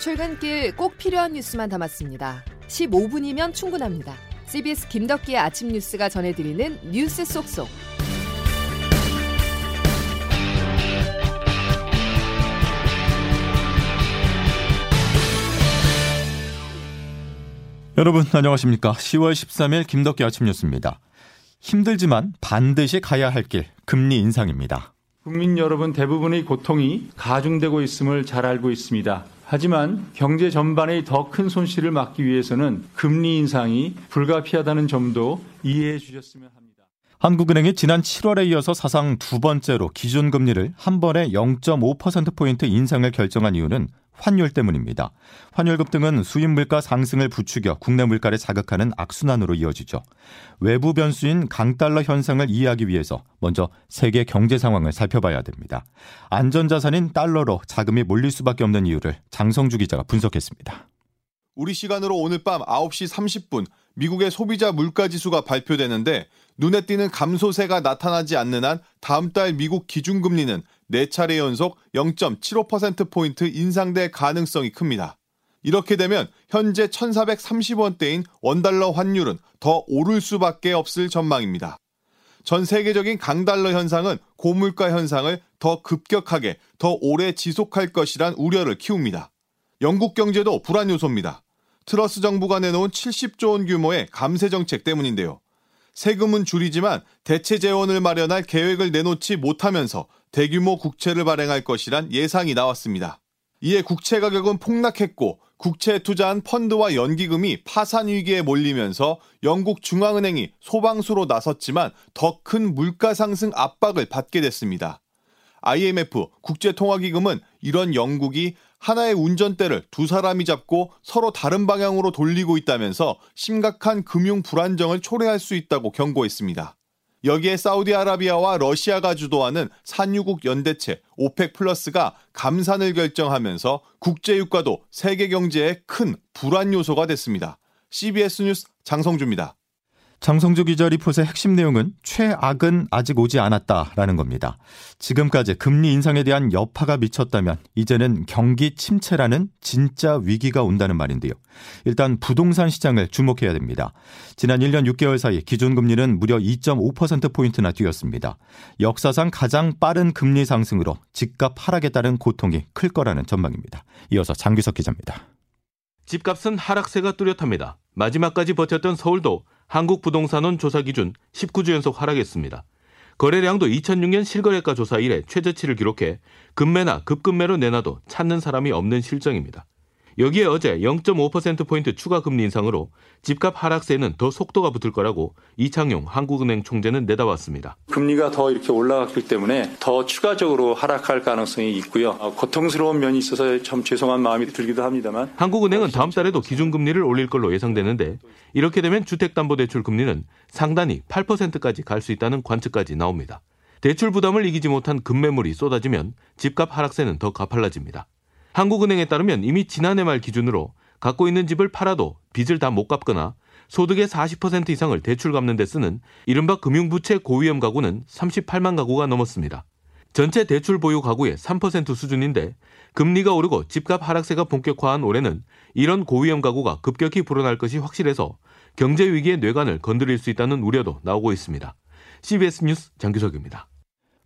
출근길 꼭 필요한 뉴스만 담았습니다. 15분이면 충분합니다. CBS 김덕기의 아침 뉴스가 전해드리는 뉴스 속속. 여러분 안녕하십니까? 10월 13일 김덕기 아침 뉴스입니다. 힘들지만 반드시 가야 할 길 금리 인상입니다. 국민 여러분 대부분의 고통이 가중되고 있음을 잘 알고 있습니다. 하지만 경제 전반의 더 큰 손실을 막기 위해서는 금리 인상이 불가피하다는 점도 이해해 주셨으면 합니다. 한국은행이 지난 7월에 이어서 사상 두 번째로 기준금리를 한 번에 0.5%포인트 인상을 결정한 이유는 환율 때문입니다. 환율 급등은 수입 물가 상승을 부추겨 국내 물가를 자극하는 악순환으로 이어지죠. 외부 변수인 강달러 현상을 이해하기 위해서 먼저 세계 경제 상황을 살펴봐야 됩니다. 안전자산인 달러로 자금이 몰릴 수밖에 없는 이유를 장성주 기자가 분석했습니다. 우리 시간으로 오늘 밤 9시 30분 미국의 소비자 물가 지수가 발표되는데 눈에 띄는 감소세가 나타나지 않는 한 다음 달 미국 기준금리는 4차례 연속 0.75%포인트 인상될 가능성이 큽니다. 이렇게 되면 현재 1430원대인 원달러 환율은 더 오를 수밖에 없을 전망입니다. 전 세계적인 강달러 현상은 고물가 현상을 더 급격하게 더 오래 지속할 것이란 우려를 키웁니다. 영국 경제도 불안 요소입니다. 트러스 정부가 내놓은 70조 원 규모의 감세 정책 때문인데요. 세금은 줄이지만 대체 재원을 마련할 계획을 내놓지 못하면서 대규모 국채를 발행할 것이란 예상이 나왔습니다. 이에 국채 가격은 폭락했고 국채에 투자한 펀드와 연기금이 파산 위기에 몰리면서 영국 중앙은행이 소방수로 나섰지만 더 큰 물가 상승 압박을 받게 됐습니다. IMF 국제통화기금은 이런 영국이 하나의 운전대를 두 사람이 잡고 서로 다른 방향으로 돌리고 있다면서 심각한 금융 불안정을 초래할 수 있다고 경고했습니다. 여기에 사우디아라비아와 러시아가 주도하는 산유국 연대체 오펙 플러스가 감산을 결정하면서 국제유가도 세계 경제의 큰 불안 요소가 됐습니다. CBS 뉴스 장성주입니다. 장성주 기자 리포트의 핵심 내용은 최악은 아직 오지 않았다라는 겁니다. 지금까지 금리 인상에 대한 여파가 미쳤다면 이제는 경기 침체라는 진짜 위기가 온다는 말인데요. 일단 부동산 시장을 주목해야 됩니다. 지난 1년 6개월 사이 기준금리는 무려 2.5%포인트나 뛰었습니다. 역사상 가장 빠른 금리 상승으로 집값 하락에 따른 고통이 클 거라는 전망입니다. 이어서 장규석 기자입니다. 집값은 하락세가 뚜렷합니다. 마지막까지 버텼던 서울도 한국 부동산원 조사 기준 19주 연속 하락했습니다. 거래량도 2006년 실거래가 조사 이래 최저치를 기록해 급매나 급급매로 내놔도 찾는 사람이 없는 실정입니다. 여기에 어제 0.5%포인트 추가 금리 인상으로 집값 하락세는 더 속도가 붙을 거라고 이창용 한국은행 총재는 내다봤습니다. 금리가 더 이렇게 올라갔기 때문에 더 추가적으로 하락할 가능성이 있고요. 어, 고통스러운 면이 있어서 참 죄송한 마음이 들기도 합니다만. 한국은행은 다음 달에도 기준금리를 올릴 걸로 예상되는데 이렇게 되면 주택담보대출 금리는 상단이 8%까지 갈 수 있다는 관측까지 나옵니다. 대출 부담을 이기지 못한 급매물이 쏟아지면 집값 하락세는 더 가팔라집니다. 한국은행에 따르면 이미 지난해 말 기준으로 갖고 있는 집을 팔아도 빚을 다 못 갚거나 소득의 40% 이상을 대출 갚는 데 쓰는 이른바 금융부채 고위험 가구는 38만 가구가 넘었습니다. 전체 대출 보유 가구의 3% 수준인데 금리가 오르고 집값 하락세가 본격화한 올해는 이런 고위험 가구가 급격히 불어날 것이 확실해서 경제 위기의 뇌관을 건드릴 수 있다는 우려도 나오고 있습니다. CBS 뉴스 장규석입니다.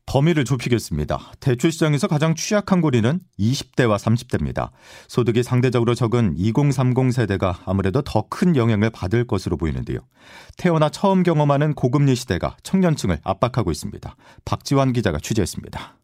범위를 좁히겠습니다. 대출 시장에서 가장 취약한 고리는 20대와 30대입니다. 소득이 상대적으로 적은 2030 세대가 아무래도 더 큰 영향을 받을 것으로 보이는데요. 태어나 처음 경험하는 고금리 시대가 청년층을 압박하고 있습니다. 박지환 기자가 취재했습니다.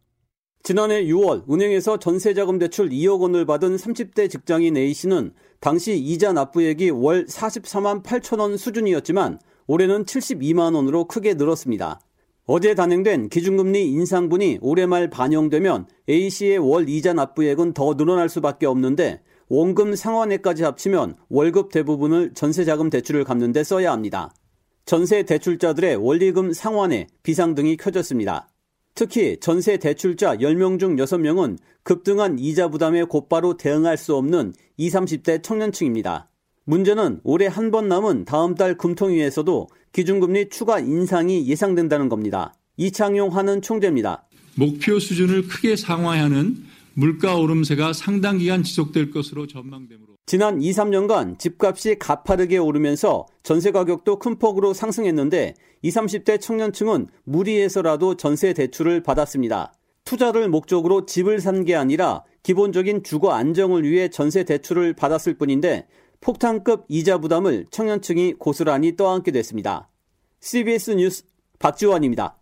지난해 6월 은행에서 전세자금 대출 2억 원을 받은 30대 직장인 A씨는 당시 이자 납부액이 월 44만 8천 원 수준이었지만 올해는 72만 원으로 크게 늘었습니다. 어제 단행된 기준금리 인상분이 올해 말 반영되면 A씨의 월 이자 납부액은 더 늘어날 수밖에 없는데 원금 상환액까지 합치면 월급 대부분을 전세자금 대출을 갚는 데 써야 합니다. 전세 대출자들의 원리금 상환에 비상등이 켜졌습니다. 특히 전세 대출자 10명 중 6명은 급등한 이자 부담에 곧바로 대응할 수 없는 20, 30대 청년층입니다. 문제는 올해 한 번 남은 다음 달 금통위에서도 기준금리 추가 인상이 예상된다는 겁니다. 이창용 하는 총재입니다. 목표 수준을 크게 상회하는 물가 오름세가 상당 기간 지속될 것으로 전망되므로 지난 2, 3년간 집값이 가파르게 오르면서 전세 가격도 큰 폭으로 상승했는데 20, 30대 청년층은 무리해서라도 전세 대출을 받았습니다. 투자를 목적으로 집을 산 게 아니라 기본적인 주거 안정을 위해 전세 대출을 받았을 뿐인데 폭탄급 이자 부담을 청년층이 고스란히 떠안게 됐습니다. CBS 뉴스 박지원입니다.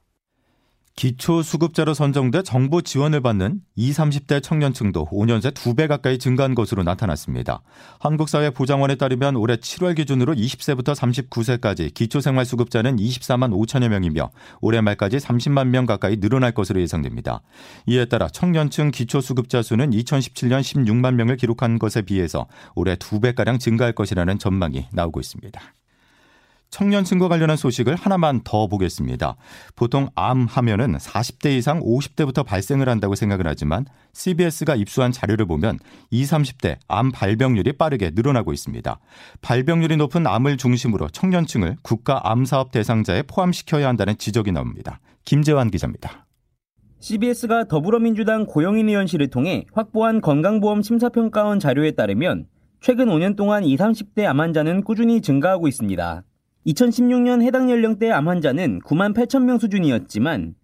기초수급자로 선정돼 정부 지원을 받는 20, 30대 청년층도 5년 새 2배 가까이 증가한 것으로 나타났습니다. 한국사회보장원에 따르면 올해 7월 기준으로 20세부터 39세까지 기초생활수급자는 24만 5천여 명이며 올해 말까지 30만 명 가까이 늘어날 것으로 예상됩니다. 이에 따라 청년층 기초수급자 수는 2017년 16만 명을 기록한 것에 비해서 올해 2배가량 증가할 것이라는 전망이 나오고 있습니다. 청년층과 관련한 소식을 하나만 더 보겠습니다. 보통 암 하면은 40대 이상 50대부터 발생을 한다고 생각을 하지만 CBS가 입수한 자료를 보면 20, 30대 암 발병률이 빠르게 늘어나고 있습니다. 발병률이 높은 암을 중심으로 청년층을 국가 암 사업 대상자에 포함시켜야 한다는 지적이 나옵니다. 김재환 기자입니다. CBS가 더불어민주당 고영인 의원실을 통해 확보한 건강보험 심사평가원 자료에 따르면 최근 5년 동안 20, 30대 암 환자는 꾸준히 증가하고 있습니다. 2016년 해당 연령대 암 환자는 9만 8천 명 수준이었지만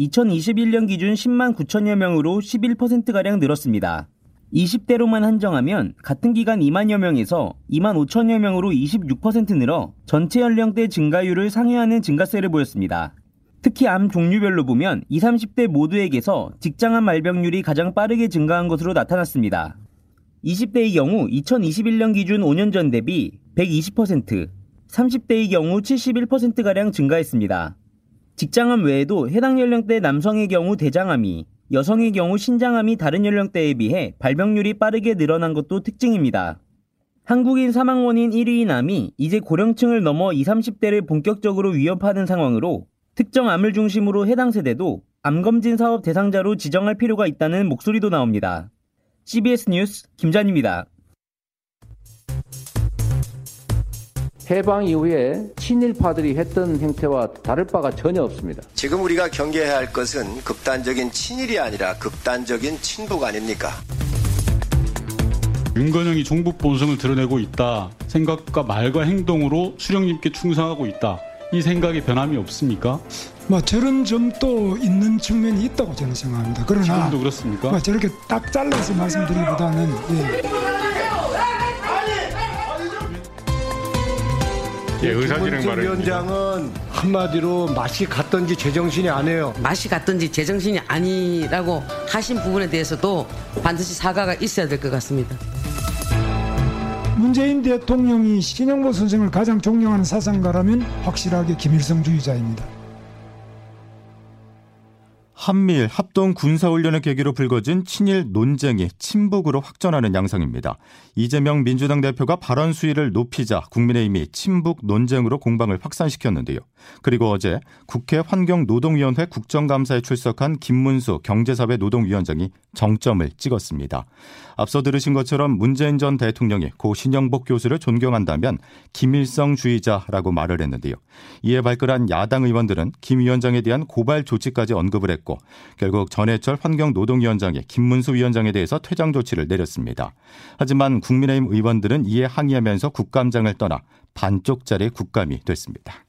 2021년 기준 10만 9천여 명으로 11%가량 늘었습니다. 20대로만 한정하면 같은 기간 2만여 명에서 2만 5천여 명으로 26% 늘어 전체 연령대 증가율을 상회하는 증가세를 보였습니다. 특히 암 종류별로 보면 20, 30대 모두에게서 직장암 발병률이 가장 빠르게 증가한 것으로 나타났습니다. 20대의 경우 2021년 기준 5년 전 대비 120%, 30대의 경우 71%가량 증가했습니다. 직장암 외에도 해당 연령대 남성의 경우 대장암이, 여성의 경우 신장암이 다른 연령대에 비해 발병률이 빠르게 늘어난 것도 특징입니다. 한국인 사망 원인 1위인 암이 이제 고령층을 넘어 20, 30대를 본격적으로 위협하는 상황으로 특정 암을 중심으로 해당 세대도 암검진 사업 대상자로 지정할 필요가 있다는 목소리도 나옵니다. CBS 뉴스 김잔입니다. 해방 이후에 친일파들이 했던 행태와 다를 바가 전혀 없습니다. 지금 우리가 경계해야 할 것은 극단적인 친일이 아니라 극단적인 친북 아닙니까? 윤건영이 종북 본성을 드러내고 있다. 생각과 말과 행동으로 수령님께 충성하고 있다. 이 생각에 변함이 없습니까? 뭐 저런 점도 있는 측면이 있다고 저는 생각합니다. 그러나 지금도 그렇습니까? 뭐 저렇게 딱 잘라서 말씀드리기보다는 예. 예, 의사진행 위원장은 한마디로 맛이 갔던지 제정신이 아니에요. 맛이 갔던지 제정신이 아니라고 하신 부분에 대해서도 반드시 사과가 있어야 될 것 같습니다. 문재인 대통령이 신영보 선생을 가장 존경하는 사상가라면 확실하게 김일성주의자입니다. 한미일 합동 군사훈련을 계기로 불거진 친일 논쟁이 친북으로 확전하는 양상입니다. 이재명 민주당 대표가 발언 수위를 높이자 국민의힘이 친북 논쟁으로 공방을 확산시켰는데요. 그리고 어제 국회 환경노동위원회 국정감사에 출석한 김문수 경제사회 노동위원장이 정점을 찍었습니다. 앞서 들으신 것처럼 문재인 전 대통령이 고 신영복 교수를 존경한다면 김일성 주의자라고 말을 했는데요. 이에 발끈한 야당 의원들은 김 위원장에 대한 고발 조치까지 언급을 했고 결국 전해철 환경노동위원장이 김문수 위원장에 대해서 퇴장 조치를 내렸습니다. 하지만 국민의힘 의원들은 이에 항의하면서 국감장을 떠나 반쪽짜리 국감이 됐습니다.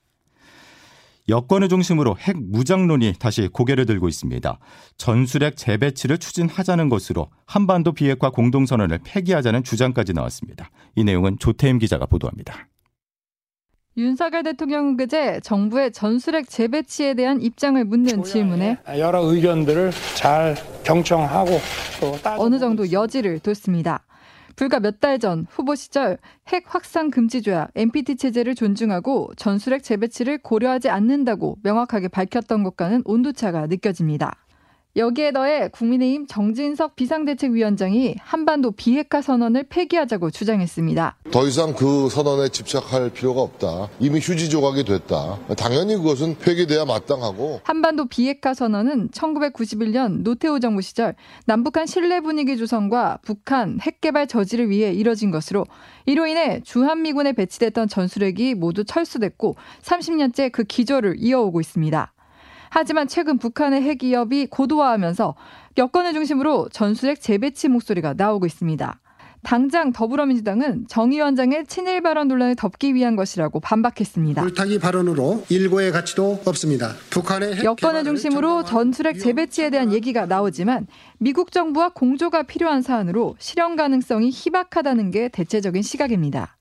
여권을 중심으로 핵 무장론이 다시 고개를 들고 있습니다. 전술핵 재배치를 추진하자는 것으로 한반도 비핵화 공동선언을 폐기하자는 주장까지 나왔습니다. 이 내용은 조태임 기자가 보도합니다. 윤석열 대통령은 그제 정부의 전술핵 재배치에 대한 입장을 묻는 질문에 여러 의견들을 잘 경청하고 또 어느 정도 여지를 뒀습니다. 불과 몇 달 전 후보 시절 핵 확산 금지 조약 NPT 체제를 존중하고 전술핵 재배치를 고려하지 않는다고 명확하게 밝혔던 것과는 온도차가 느껴집니다. 여기에 더해 국민의힘 정진석 비상대책위원장이 한반도 비핵화 선언을 폐기하자고 주장했습니다. 더 이상 그 선언에 집착할 필요가 없다. 이미 휴지 조각이 됐다. 당연히 그것은 폐기돼야 마땅하고. 한반도 비핵화 선언은 1991년 노태우 정부 시절 남북한 신뢰 분위기 조성과 북한 핵 개발 저지를 위해 이뤄진 것으로 이로 인해 주한미군에 배치됐던 전술핵이 모두 철수됐고 30년째 그 기조를 이어오고 있습니다. 하지만 최근 북한의 핵기업이 고도화하면서 여권을 중심으로 전술핵 재배치 목소리가 나오고 있습니다. 당장 더불어민주당은 정 위원장의 친일 발언 논란을 덮기 위한 것이라고 반박했습니다. 물타기 발언으로 일고의 가치도 없습니다. 북한의 여권을 중심으로 전술핵 재배치에 대한 얘기가 나오지만 미국 정부와 공조가 필요한 사안으로 실현 가능성이 희박하다는 게 대체적인 시각입니다.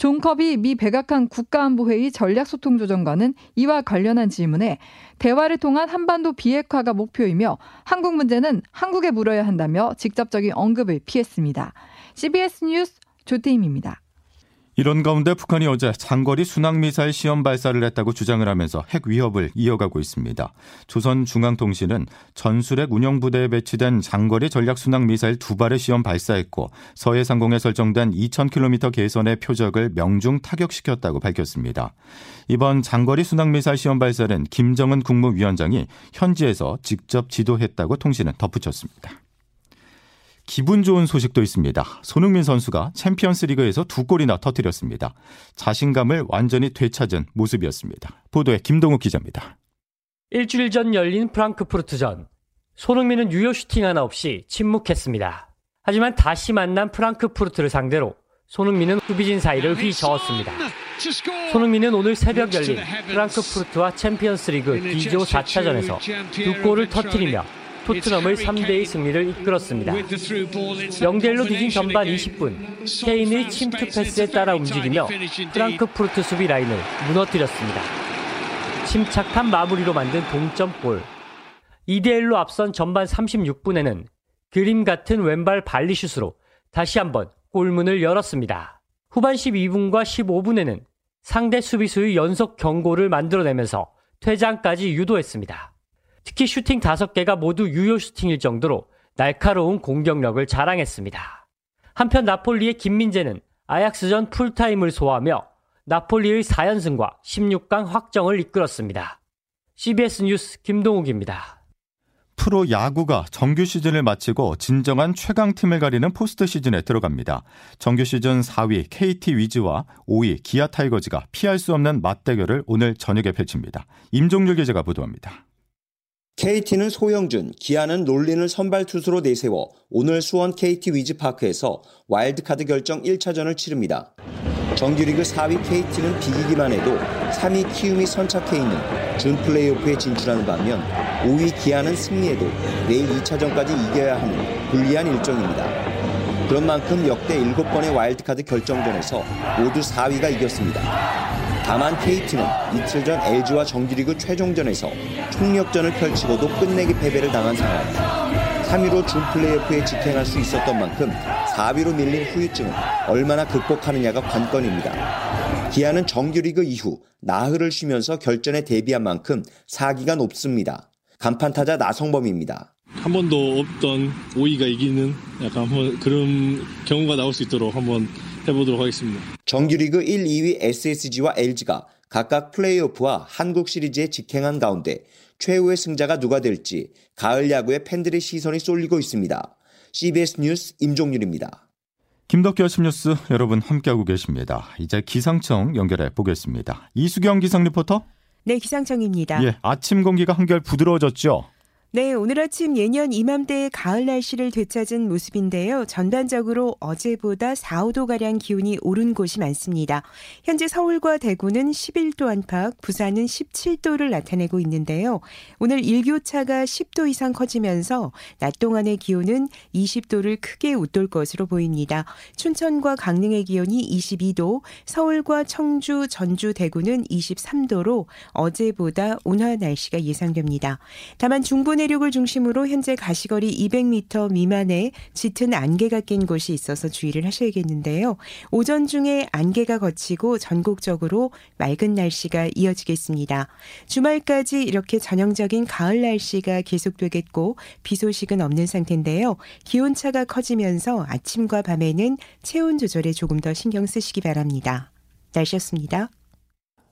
존 커비 미 백악관 국가안보회의 전략소통조정관은 이와 관련한 질문에 대화를 통한 한반도 비핵화가 목표이며 한국 문제는 한국에 물어야 한다며 직접적인 언급을 피했습니다. CBS 뉴스 조태임입니다. 이런 가운데 북한이 어제 장거리 순항미사일 시험 발사를 했다고 주장을 하면서 핵 위협을 이어가고 있습니다. 조선중앙통신은 전술핵 운영부대에 배치된 장거리 전략 순항미사일 두 발의 시험 발사했고 서해 상공에 설정된 2,000km 계선의 표적을 명중 타격시켰다고 밝혔습니다. 이번 장거리 순항미사일 시험 발사는 김정은 국무위원장이 현지에서 직접 지도했다고 통신은 덧붙였습니다. 기분 좋은 소식도 있습니다. 손흥민 선수가 챔피언스 리그에서 두 골이나 터뜨렸습니다. 자신감을 완전히 되찾은 모습이었습니다. 보도에 김동욱 기자입니다. 일주일 전 열린 프랑크푸르트전. 손흥민은 유효 슈팅 하나 없이 침묵했습니다. 하지만 다시 만난 프랑크푸르트를 상대로 손흥민은 수비진 사이를 휘저었습니다. 손흥민은 오늘 새벽 열린 프랑크푸르트와 챔피언스 리그 D조 4차전에서 두 골을 터뜨리며 토트넘을 3대2 승리를 이끌었습니다. 0대1로 뒤진 전반 20분 케인의 침투 패스에 따라 움직이며 프랑크푸르트 수비 라인을 무너뜨렸습니다. 침착한 마무리로 만든 동점골. 2대1로 앞선 전반 36분에는 그림 같은 왼발 발리슛으로 다시 한번 골문을 열었습니다. 후반 12분과 15분에는 상대 수비수의 연속 경고를 만들어내면서 퇴장까지 유도했습니다. 특히 슈팅 5개가 모두 유효 슈팅일 정도로 날카로운 공격력을 자랑했습니다. 한편 나폴리의 김민재는 아약스전 풀타임을 소화하며 나폴리의 4연승과 16강 확정을 이끌었습니다. CBS 뉴스 김동욱입니다. 프로 야구가 정규 시즌을 마치고 진정한 최강팀을 가리는 포스트 시즌에 들어갑니다. 정규 시즌 4위 KT 위즈와 5위 기아 타이거즈가 피할 수 없는 맞대결을 오늘 저녁에 펼칩니다. 임종률 기자가 보도합니다. KT는 소형준, 기아는 놀린을 선발 투수로 내세워 오늘 수원 KT 위즈파크에서 와일드카드 결정 1차전을 치릅니다. 정규리그 4위 KT는 비기기만 해도 3위 키움이 선착해 있는 준 플레이오프에 진출하는 반면 5위 기아는 승리해도 내일 2차전까지 이겨야 하는 불리한 일정입니다. 그런 만큼 역대 7번의 와일드카드 결정전에서 모두 4위가 이겼습니다. 다만 KT는 이틀 전 LG와 정규리그 최종전에서 총력전을 펼치고도 끝내기 패배를 당한 상황. 3위로 준 플레이오프에 직행할 수 있었던 만큼 4위로 밀린 후유증을 얼마나 극복하느냐가 관건입니다. 기아는 정규리그 이후 나흘을 쉬면서 결전에 대비한 만큼 사기가 높습니다. 간판 타자 나성범입니다. 한 번도 없던 5위가 이기는 약간 한번 그런 경우가 나올 수 있도록 한번 해보도록 하겠습니다. 정규리그 1, 2위 SSG와 LG가 각각 플레이오프와 한국 시리즈에 직행한 가운데 최후의 승자가 누가 될지 가을 야구에 팬들의 시선이 쏠리고 있습니다. CBS 뉴스 임종률입니다. 김덕기 아침 뉴스 여러분 함께하고 계십니다. 이제 기상청 연결해 보겠습니다. 이수경 기상 리포터. 네, 기상청입니다. 예, 아침 공기가 한결 부드러워졌죠. 네, 오늘 아침 예년 이맘때의 가을 날씨를 되찾은 모습인데요. 전반적으로 어제보다 4, 5도가량 기온이 오른 곳이 많습니다. 현재 서울과 대구는 11도 안팎, 부산은 17도를 나타내고 있는데요. 오늘 일교차가 10도 이상 커지면서 낮 동안의 기온은 20도를 크게 웃돌 것으로 보입니다. 춘천과 강릉의 기온이 22도, 서울과 청주, 전주, 대구는 23도로 어제보다 온화한 날씨가 예상됩니다. 다만 중부 내륙을 중심으로 현재 가시거리 200m 미만의 짙은 안개가 낀 곳이 있어서 주의를 하셔야겠는데요. 오전 중에 안개가 걷히고 전국적으로 맑은 날씨가 이어지겠습니다. 주말까지 이렇게 전형적인 가을 날씨가 계속되겠고 비 소식은 없는 상태인데요. 기온차가 커지면서 아침과 밤에는 체온 조절에 조금 더 신경 쓰시기 바랍니다. 날씨였습니다.